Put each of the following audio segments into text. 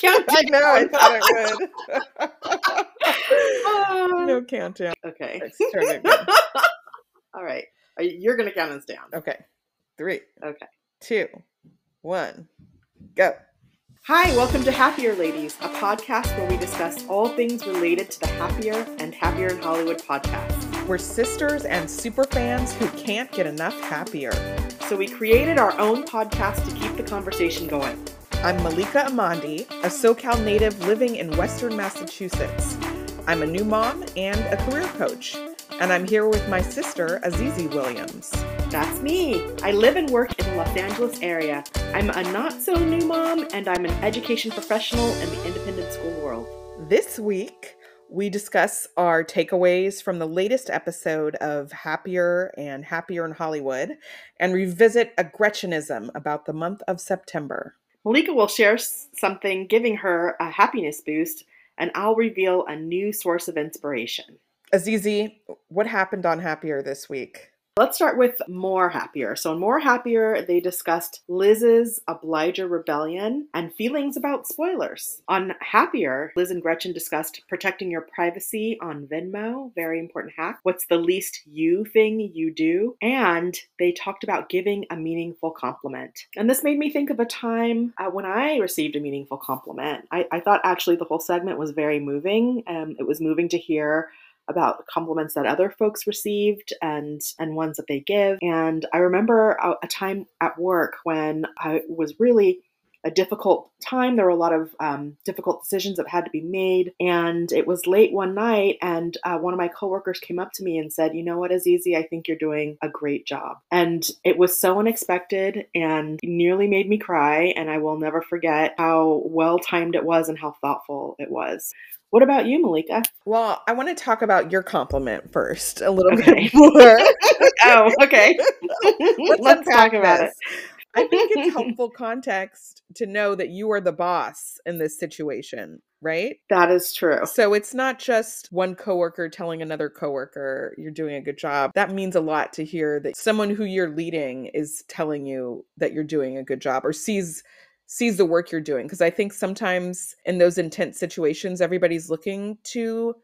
countdown. I know, I thought it would. no countdown. Okay. Let's start it again. All right. You- You're going to count us down. Okay. Three, Okay. two, one, go. Hi, welcome to Happier Ladies, a podcast where we discuss all things related to the Happier and Happier in Hollywood podcast. We're sisters and super fans who can't get enough happier. So we created our own podcast to keep the conversation going. I'm Malika Amandi, a SoCal native living in Western Massachusetts. I'm a new mom and a career coach, and I'm here with my sister, Azizi Williams. That's me. I live and work in the Los Angeles area. I'm a not so new mom, and I'm an education professional in the independent school world. This week, we discuss our takeaways from the latest episode of Happier and Happier in Hollywood and revisit a Gretchenism about the month of September. Malika will share something giving her a happiness boost, and I'll reveal a new source of inspiration. Azizi, what happened on Happier this week? Let's start with More Happier. So, in More Happier, they discussed Liz's Obliger rebellion and feelings about spoilers. On Happier, Liz and Gretchen discussed protecting your privacy on Venmo, very important hack. What's the least you thing you do? And they talked about giving a meaningful compliment. And this made me think of a time uh, when I received a meaningful compliment. I, I thought actually the whole segment was very moving. Um, it was moving to hear about compliments that other folks received and and ones that they give. And i remember a, a time at work when i was really a difficult time. There were a lot of um, difficult decisions that had to be made. And it was late one night and uh, one of my coworkers came up to me and said you know what azizi? I think you're doing a great job. And it was so unexpected and nearly made me cry. And i will never forget how well timed it was and how thoughtful it was what about you malika Well, I want to talk about your compliment first a little Okay. bit more. oh, okay. Let's, Let's talk about this. I think it's helpful context to know that you are the boss in this situation, right? That is true. So it's not just one coworker telling another coworker you're doing a good job. That means a lot to hear that someone who you're leading is telling you that you're doing a good job or sees sees the work you're doing because I think sometimes in those intense situations everybody's looking to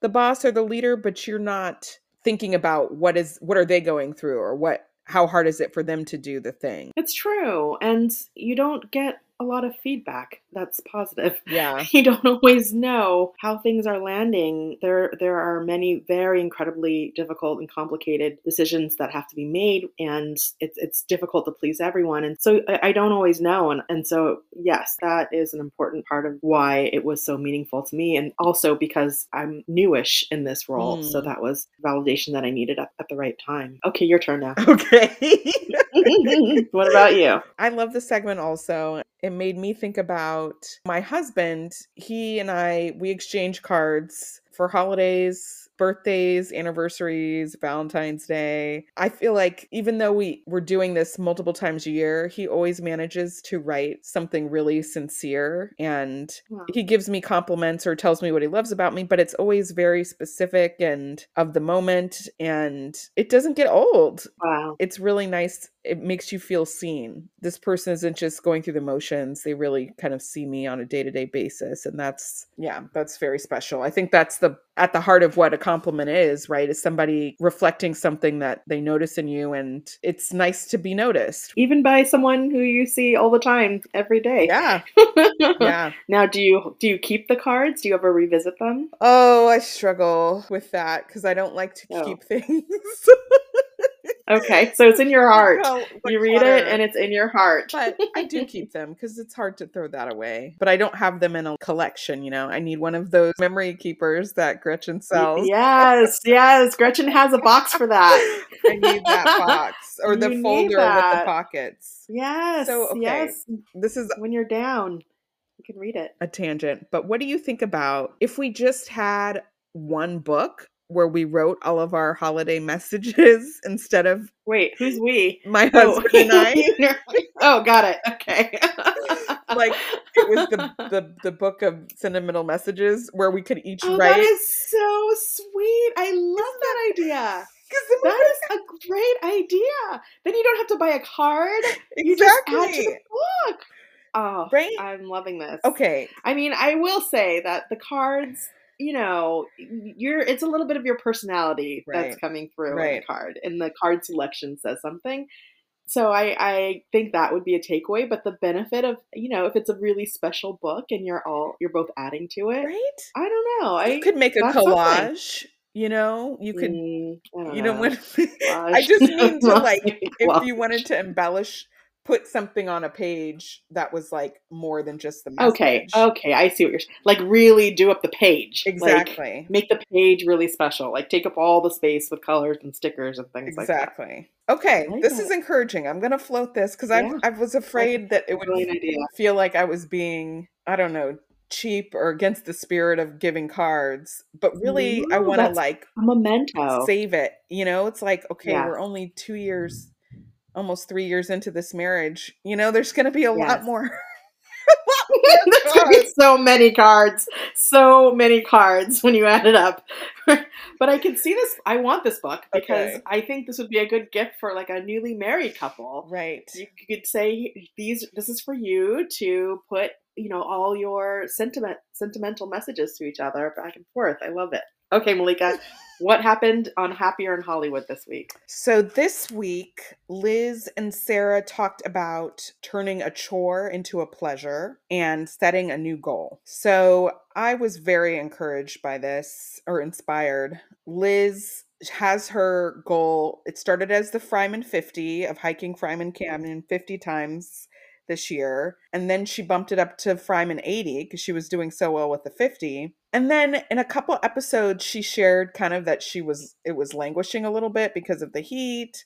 the boss or the leader but you're not thinking about what is what are they going through or what how hard is it for them to do the thing. It's true. And you don't get a lot of feedback that's positive. Yeah. You don't always know how things are landing. There there are many very incredibly difficult and complicated decisions that have to be made and it's it's difficult to please everyone. And so I, I don't always know. And and so yes, that is an important part of why it was so meaningful to me. And also because I'm newish in this role. So Mm. that was validation that I needed at, at the right time. Okay, your turn now. Okay. what about you? I love the segment also. It made me think about my husband. He and I, we exchange cards for holidays, birthdays, anniversaries, Valentine's Day. I feel like even though we we're doing this multiple times a year, he always manages to write something really sincere and Wow. he gives me compliments or tells me what he loves about me, but it's always very specific and of the moment and it doesn't get old Wow. it's really nice. It makes you feel seen. This person isn't just going through the motions. They really kind of see me on a day-to-day basis and that's yeah, that's very special. I think that's the at the heart of what a compliment is, right? Is somebody reflecting something that they notice in you and it's nice to be noticed. Even by someone who you see all the time, every day. Yeah. Yeah. now, do you do you keep the cards? Do you ever revisit them? Oh, I struggle with that cuz I don't like to Oh. keep things. Okay, so it's in your heart. You read it, and it's in your heart. but I do keep them because it's hard to throw that away. But I don't have them in a collection, you know. I need one of those memory keepers that Gretchen sells. Yes, yes. Gretchen has a box for that. I need that box or the You folder with the pockets. Yes, So, okay. yes. This is When you're down, you can read it. a tangent, but what do you think about if we just had one book where we wrote all of our holiday messages instead of Wait, who's we? my Oh. husband and I? oh, got it. Okay. Like, It was the, the the book of sentimental messages where we could each Oh, write that is so sweet. I love that idea. That is a great idea. Then you don't have to buy a card. could- You just add to the book. Oh, Right? I'm loving this. Okay. I mean, I will say that the cards, you know, you're it's a little bit of your personality that's coming through in Right. the card, and the card selection says something. So I I think that would be a takeaway. But the benefit of you know, if it's a really special book and you're all you're both adding to it, Right? I don't know. I could make a that's something. collage, you know? You could Mm, you know know. when I just mean to like if you wanted to embellish put something on a page that was like more than just the message. Okay, okay, I see what you're like. Really do up the page, Like, Exactly. make the page really special. Like take up all the space with colors and stickers and things like that. Exactly. Okay, like this that. is encouraging. I'm gonna float this because I Yeah. I was afraid that it would feel like I was being I don't know cheap or against the spirit of giving cards, but really I want to like A memento. save it. You know, it's like okay, Yeah. we're only two years, almost three years into this marriage. You know, there's gonna be a lot more. There's gonna be so many cards, so many cards when you add it up. but I can see this. I want this book because Okay. I think this would be a good gift for like a newly married couple. right. You could say these. This is for you to put, you know, all your sentiment, sentimental messages to each other back and forth. I love it. Okay, Malika, what happened on Happier in Hollywood this week? So this week, Liz and Sarah talked about turning a chore into a pleasure and setting a new goal. So I was very encouraged by this or inspired. Liz has her goal. It started as the Fryman 50 of hiking Fryman Canyon 50 times this year. And then she bumped it up to Fryman 80 because she was doing so well with the 50. And then in a couple episodes, she shared kind of that she was, it was languishing a little bit because of the heat.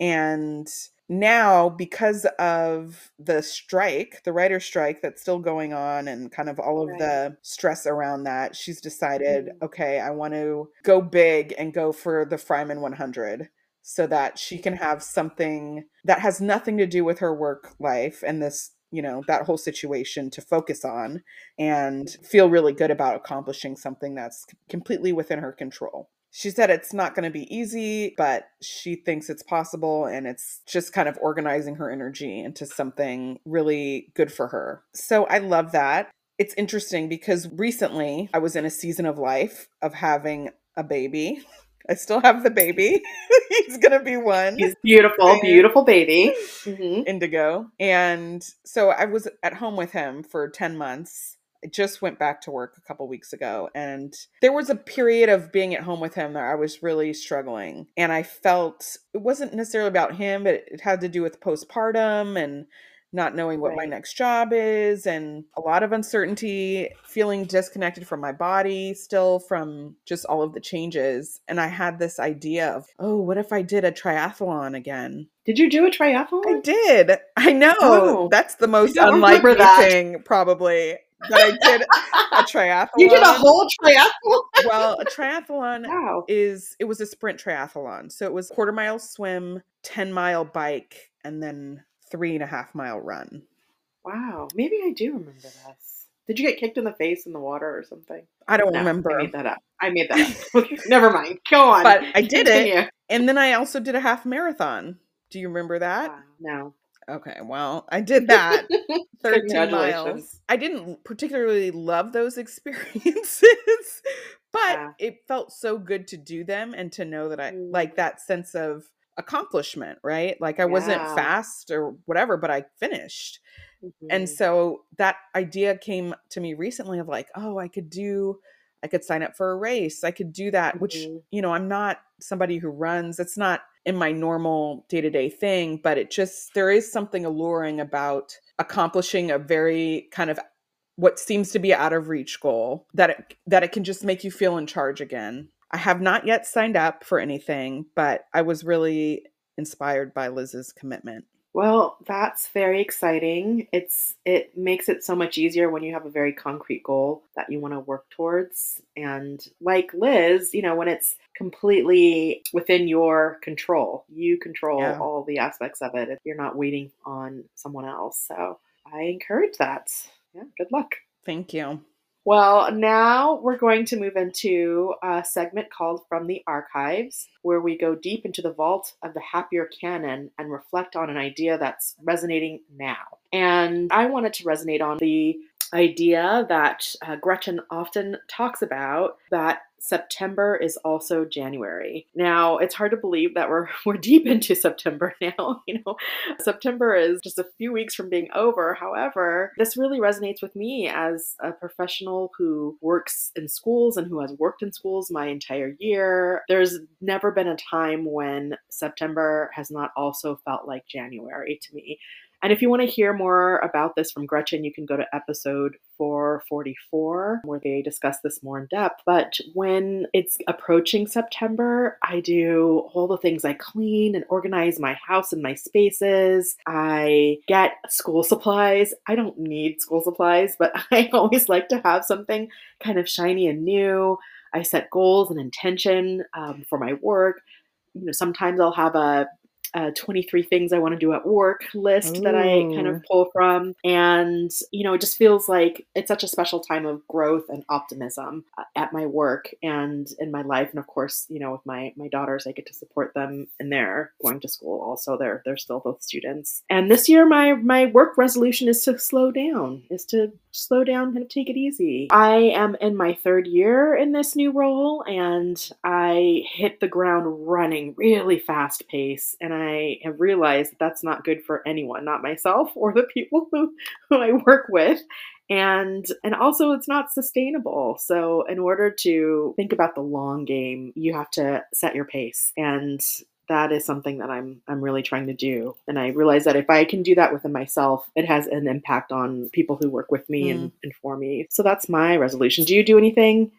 And now, because of the strike, the writer's strike that's still going on, and kind of all of Right. the stress around that, she's decided, Mhm. okay, I want to go big and go for the Fryman 100 so that she can have something that has nothing to do with her work life and this you know that whole situation to focus on and feel really good about accomplishing something that's completely within her control. She said it's not going to be easy but she thinks it's possible and it's just kind of organizing her energy into something really good for her. So i love that. It's interesting because recently i was in a season of life of having a baby i still have the baby he's going to be one He's beautiful, beautiful baby. hmm Indigo. And so I was at home with him for 10 months. I just went back to work a couple weeks ago. And there was a period of being at home with him that I was really struggling. And I felt it wasn't necessarily about him, but it had to do with postpartum and not knowing what my next job is and a lot of uncertainty, feeling disconnected from my body still from just all of the changes. And I had this idea of, oh, what if I did a triathlon again? Did you do a triathlon? I did. I know. Oh. That's the most unlikely thing, probably. That I did a triathlon. You did a whole triathlon. well, a triathlon Wow. is it was a sprint triathlon. So it was quarter mile swim, 10 mile bike, and then three and a half mile run. Wow. Maybe I do remember this. Did you get kicked in the face in the water or something? I don't No, remember. I made that up. I made that up. Never mind. Go on. But I did it. And then I also did a half marathon. Do you remember that? Wow. No. Okay, well, I did that. 13 miles. I didn't particularly love those experiences, but Yeah. it felt so good to do them and to know that I Mm. like that sense of accomplishment, right? Like I wasn't fast or whatever, but I finished. And Mhm. so that idea came to me recently of like, oh, I could do I could sign up for a race. I could do that, which, Mhm. you know, I'm not somebody who runs. It's not in my normal day-to-day thing, but it just there is something alluring about accomplishing a very kind of what seems to be out of reach goal that it that it can just make you feel in charge again. I have not yet signed up for anything, but I was really inspired by Liz's commitment. Well, that's very exciting. It's it makes it so much easier when you have a very concrete goal that you want to work towards. And like Liz, you know, when it's completely within your control, you control Yeah. all the aspects of it. If you're not waiting on someone else. So I encourage that. Yeah, good luck. Thank you. Well, now we're going to move into a segment called From the Archives, where we go deep into the vault of the happier canon and reflect on an idea that's resonating now. And I wanted to resonate on the idea that uh, Gretchen often talks about that September is also January. Now, it's hard to believe that we're we're deep into September now, you know. September is just a few weeks from being over. However, this really resonates with me as a professional who works in schools and who has worked in schools my entire year. There's never been a time when September has not also felt like January to me. And if you want to hear more about this from Gretchen, you can go to episode 444, where they discuss this more in depth. But when it's approaching September, I do all the things I clean and organize my house and my spaces. I get school supplies. I don't need school supplies, but I always like to have something kind of shiny and new. I set goals and intention um, for my work you know sometimes i'll have a uh, 23 things I want to do at work list Ooh. that I kind of pull from. And, you know, it just feels like it's such a special time of growth and optimism uh, at my work and in my life. And of course, you know, with my, my daughters, I get to support them and they're going to school. Also, they're, they're still both students. And this year, my, my work resolution is to slow down, is to slow down, of take it easy. I am in my third year in this new role and I hit the ground running really fast pace. And I have realized that that's not good for anyone, not myself or the people who, who I work with and and also it's not sustainable so in order to think about the long game you have to set your pace and that is something that I'm I'm really trying to do. And I realize that if I can do that within myself, it has an impact on people who work with me mm. and, and for me. So that's my resolution. Do you do anything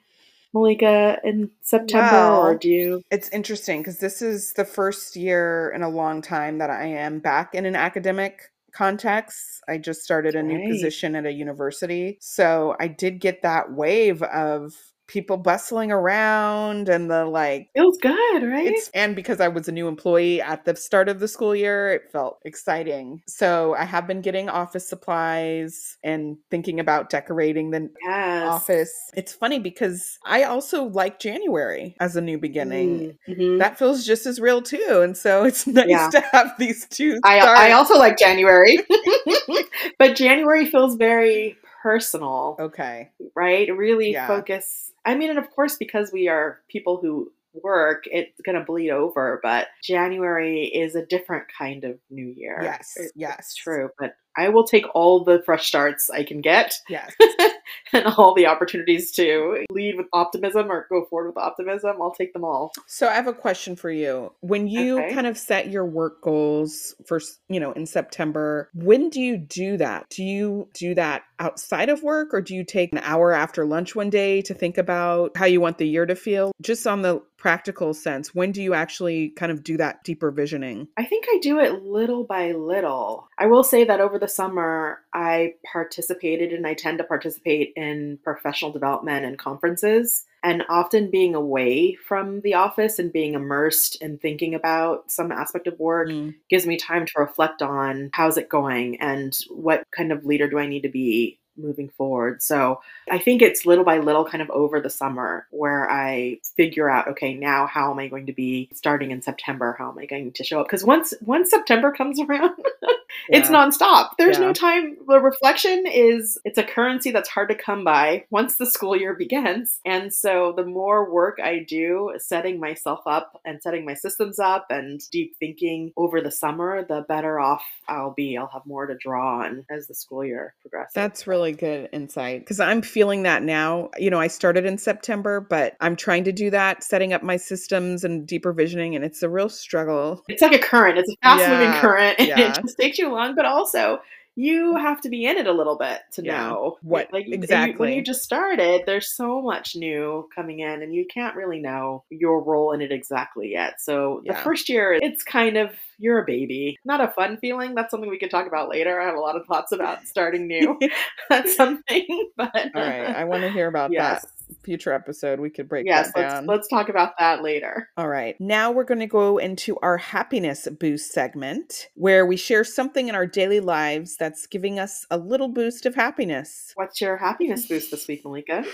Malika in September well, or do you It's interesting because this is the first year in a long time that I am back in an academic context. I just started a new position at a university. So I did get that wave of people bustling around and the like feels good right and because i was a new employee at the start of the school year it felt exciting so i have been getting office supplies and thinking about decorating the yes. office it's funny because i also like january as a new beginning mm-hmm. that feels just as real too and so it's nice yeah. to have these two I, I also like january but january feels very personal okay right really yeah. focus I mean, and of course, because we are people who work, it's going to bleed over, but January is a different kind of new year. Yes. Yes. It's true. But I will take all the fresh starts I can get. Yes. and all the opportunities to lead with optimism or go forward with optimism. I'll take them all. So I have a question for you. When you okay. kind of set your work goals for, you know, in September, when do you do that? Do you do that outside of work or do you take an hour after lunch one day to think about how you want the year to feel? Just on the practical sense, when do you actually kind of do that deeper visioning? I think I do it little by little. I will say that over the summer, I participated and I tend to participate in professional development and conferences. And often being away from the office and being immersed in thinking about some aspect of work mm. gives me time to reflect on how's it going and what kind of leader do I need to be moving forward. So I think it's little by little, kind of over the summer, where I figure out, okay, now how am I going to be starting in September? How am I going to show up? Because once once September comes around, yeah. it's nonstop. There's yeah. no time. The reflection is it's a currency that's hard to come by once the school year begins. And so the more work I do setting myself up and setting my systems up and deep thinking over the summer, the better off I'll be. I'll have more to draw on as the school year progresses. That's really really good insight because I'm feeling that now. You know, I started in September, but I'm trying to do that, setting up my systems and deeper visioning, and it's a real struggle. It's like a current, it's a fast yeah, moving current, and yeah. it just takes you long, but also you have to be in it a little bit to yeah. know. What like exactly you, when you just started there's so much new coming in and you can't really know your role in it exactly yet. So the first year it's kind of you're a baby. Not a fun feeling. That's something we could talk about later. I have a lot of thoughts about starting new that's something but all right. I want to hear about yes. that future episode we could break yes, that let's let's talk about that later. All right. Now we're going to go into our happiness boost segment where we share something in our daily lives that's giving us a little boost of happiness. What's your happiness boost this week, Malika?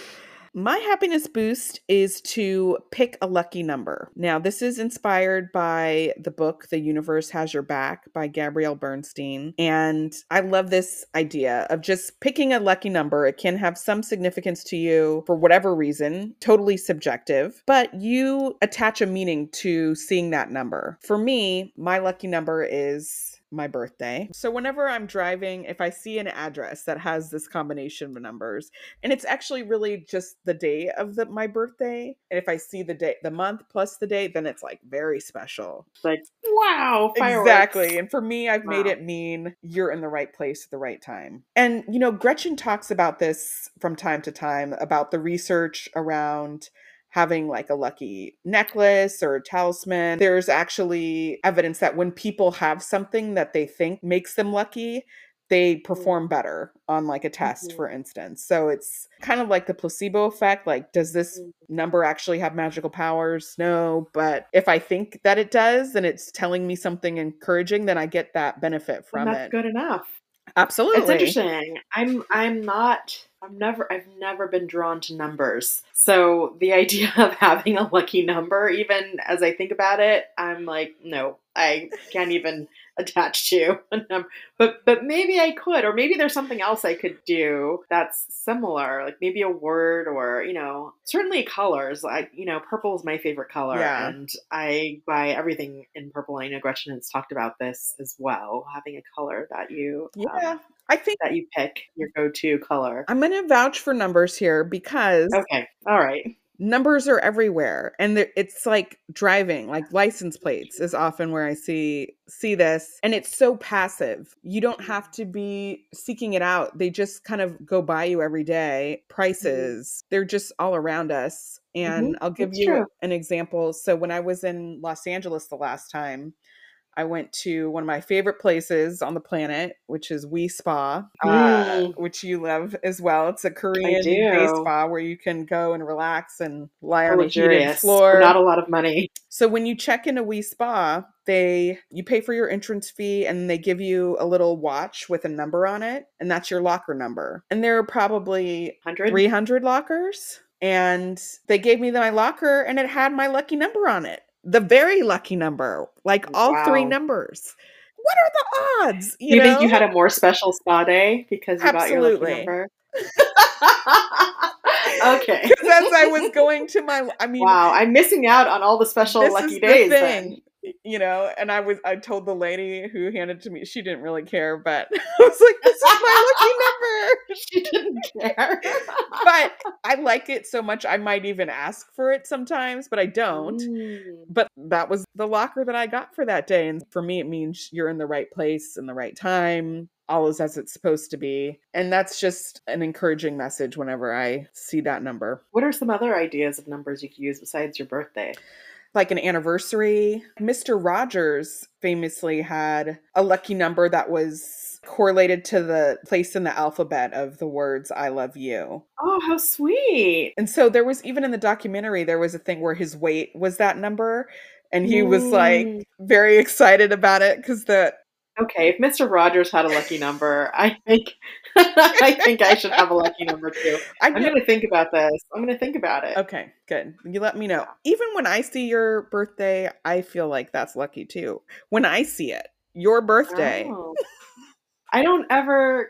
My happiness boost is to pick a lucky number. Now, this is inspired by the book The Universe Has Your Back by Gabrielle Bernstein. And I love this idea of just picking a lucky number. It can have some significance to you for whatever reason, totally subjective, but you attach a meaning to seeing that number. For me, my lucky number is my birthday. So whenever I'm driving, if I see an address that has this combination of numbers, and it's actually really just the day of the my birthday, and if I see the day, the month plus the day, then it's like very special. Like wow, fireworks. Exactly. And for me, I've made it mean you're in the right place at the right time. And you know, Gretchen talks about this from time to time about the research around having like a lucky necklace or a talisman. There's actually evidence that when people have something that they think makes them lucky, they perform better on like a test, Mhm. for instance. So it's kind of like the placebo effect. Like, does this Mhm. number actually have magical powers? No. But if I think that it does and it's telling me something encouraging, then I get that benefit And from that's it. good enough. Absolutely. It's interesting. I'm I'm not I've never I've never been drawn to numbers. So the idea of having a lucky number, even as I think about it, I'm like, no, I can't even attach to a number. But but maybe I could, or maybe there's something else I could do that's similar, like maybe a word or, you know, certainly colors. Like, you know, purple is my favorite color. Yeah. And I buy everything in purple. I know Gretchen has talked about this as well, having a color that you um, Yeah. I think that you pick your go-to color. I'm going to vouch for numbers here because Okay, all right. Numbers are everywhere and it's like driving like license plates is often where i see see this and it's so passive. You don't have to be seeking it out. They just kind of go by you every day. Prices they're just all around us and Mhm, i'll give that's you true. an example. So when i was in los angeles the last time I went to one of my favorite places on the planet, which is Wi Spa, uh, Mm. which you love as well. It's a Korean day spa where you can go and relax and lie on a heated Luxurious. floor. Not a lot of money. so when you check in a Wi Spa, they you pay for your entrance fee and they give you a little watch with a number on it, and that's your locker number. And there are probably 100? 300 lockers and they gave me my locker and it had my lucky number on it the very lucky number like all three numbers what are the odds You, you, think you had a more special spa day because you got your lucky Absolutely. number? okay. because as i was going to my i mean Wow, I'm missing out on all the special lucky days. the thing you know and i was i told the lady who handed it to me she didn't really care but i was like this is my lucky number She didn't care. but i like it so much i might even ask for it sometimes but i don't Mm. but that was the locker that I got for that day. And for me, it means you're in the right place in the right time. All is as it's supposed to be. And that's just an encouraging message whenever I see that number. What are some other ideas of numbers you could use besides your birthday? Like an anniversary. Mr. Rogers famously had a lucky number that was correlated to the place in the alphabet of the words I love you. Oh, how sweet. And so there was even in the documentary, there was a thing where his weight was that number. And he was like Mm. very excited about it because the Okay, if Mr. Rogers had a lucky number, I think I think I should have a lucky number too. I I'm gonna think about this. I'm gonna think about it. Okay, good. You let me know. Even when I see your birthday, I feel like that's lucky too. When I see it, your birthday. Oh. I don't ever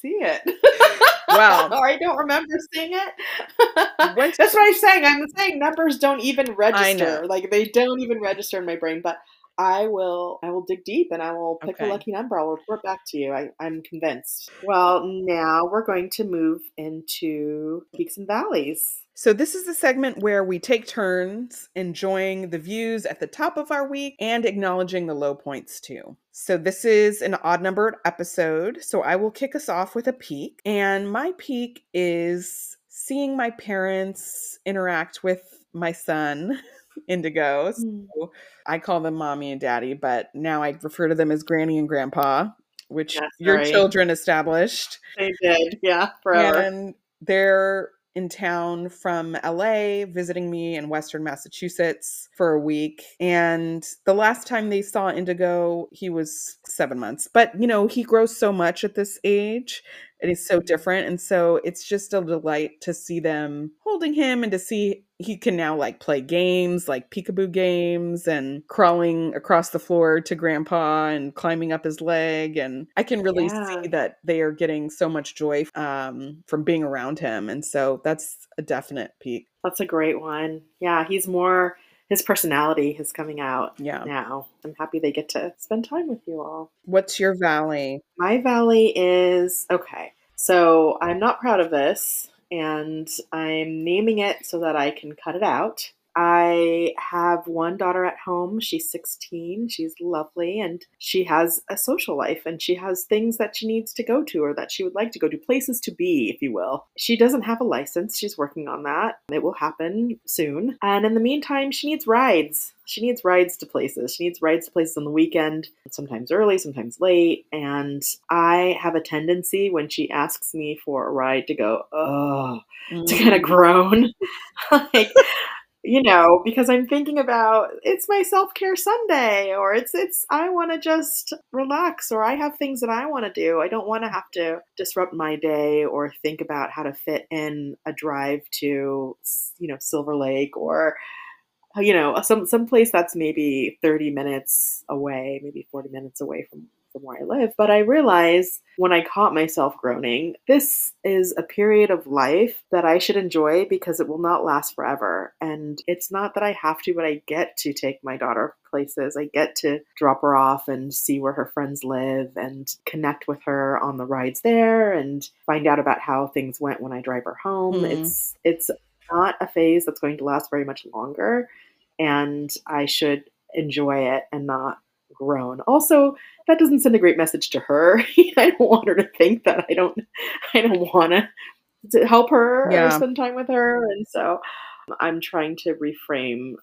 see it. Well- or I don't remember seeing it. That's what I'm saying. I'm saying numbers don't even register. Like they don't even register in my brain. But I will. I will dig deep and I will pick Okay. a lucky number. I'll report back to you. I, I'm convinced. Well, now we're going to move into peaks and valleys. So, this is the segment where we take turns enjoying the views at the top of our week and acknowledging the low points too. So, this is an odd numbered episode. So, I will kick us off with a peak. And my peak is seeing my parents interact with my son, Indigo. So, mm. I call them mommy and daddy, but now I refer to them as granny and grandpa, which That's your right. children established. They did, yeah, forever. And they're in town from LA visiting me in Western Massachusetts for a week. And the last time they saw Indigo, he was seven months. But, you know, he grows so much at this age it is so different and so it's just a delight to see them holding him and to see he can now like play games like peekaboo games and crawling across the floor to grandpa and climbing up his leg and i can really Yeah. see that they are getting so much joy um, from being around him and so that's a definite peak That's a great one. Yeah, he's more his personality is coming out yeah now. I'm happy they get to spend time with you all. what's your valley My valley is okay. So I'm not proud of this, and I'm naming it so that I can cut it out. I have one daughter at home. She's 16. She's lovely, and she has a social life, and she has things that she needs to go to or that she would like to go to, places to be, if you will. She doesn't have a license. She's working on that. It will happen soon. And in the meantime, she needs rides. She needs rides to places. She needs rides to places on the weekend, sometimes early, sometimes late. And I have a tendency when she asks me for a ride to go, oh, to kind of mm. groan. like, you know, because I'm thinking about it's my self-care Sunday or it's it's I want to just relax or I have things that I want to do. I don't want to have to disrupt my day or think about how to fit in a drive to you know Silver Lake or you know some some place that's maybe 30 minutes away, maybe 40 minutes away from from more I live. But I realize when I caught myself groaning, this is a period of life that I should enjoy because it will not last forever. And it's not that I have to, but I get to take my daughter places. I get to drop her off and see where her friends live and connect with her on the rides there and find out about how things went when I drive her home. Mhm. It's it's not a phase that's going to last very much longer and I should enjoy it and not groan. Also, that doesn't send a great message to her. I don't want her to think that I don't I don't want to to help her or spend time with her and so I'm trying to reframe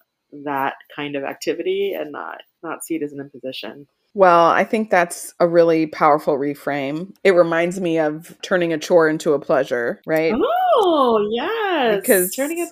that kind of activity and not not see it as an imposition. Well, I think that's a really powerful reframe. It reminds me of turning a chore into a pleasure, right? Oh, yes. Because- turning it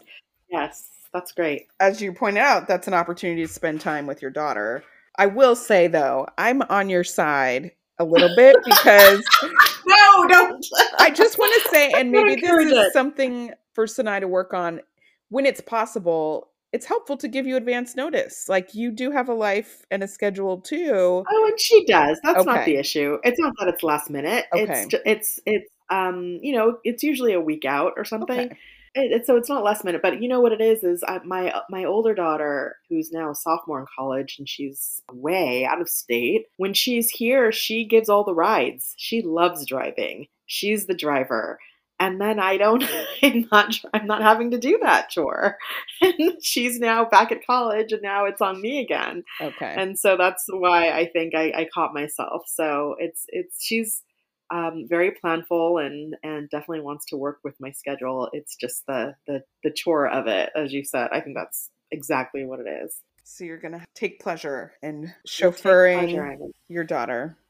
Yes, that's great. As you pointed out, that's an opportunity to spend time with your daughter. I will say though, I'm on your side a little bit because No, don't. I just want to say, and maybe this is it. something for Sinai to work on when it's possible. It's helpful to give you advance notice. Like you do have a life and a schedule too. Oh, and she does. That's not the issue. It's not that it's last minute. Okay. It's it's it's um you know it's usually a week out or something. Okay. It, it's so it's not last minute. But you know what it is is I, my uh, my older daughter who's now a sophomore in college and she's away out of state. When she's here, she gives all the rides. She loves driving. She's the driver. And then I don't. I'm not. I'm not having to do that chore. And she's now back at college, and now it's on me again Okay. and so that's why I think I, I caught myself. So it's it's she's um, very planful and and definitely wants to work with my schedule. It's just the the the chore of it, as you said. I think that's exactly what it is. So you're gonna take pleasure in chauffeuring pleasure your daughter.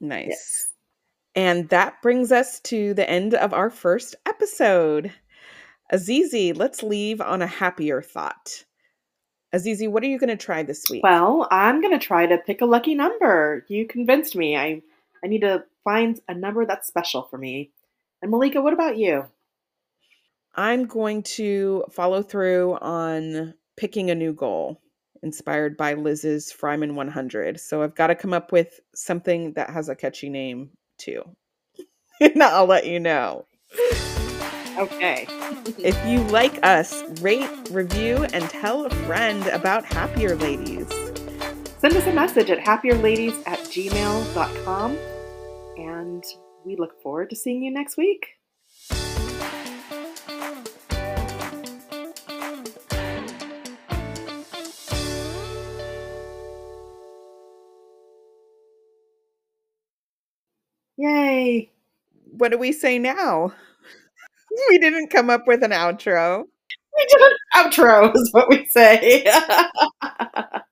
Nice. Yes. And that brings us to the end of our first episode. Azizi, let's leave on a happier thought. Azizi, what are you going to try this week? well, I'm gonna try to pick a lucky number. You convinced me. I I need to find a number that's special for me. And Malika, what about you? I'm going to follow through on picking a new goal inspired by Liz's Fryman 100. So I've got to come up with something that has a catchy name too. and I'll let you know. Okay. If you like us, rate, review, and tell a friend about Happier Ladies. Send us a message at happierladies at gmail.com and we look forward to seeing you next week. Yay! What do we say now? we didn't come up with an outro. We did an outro, is what we say.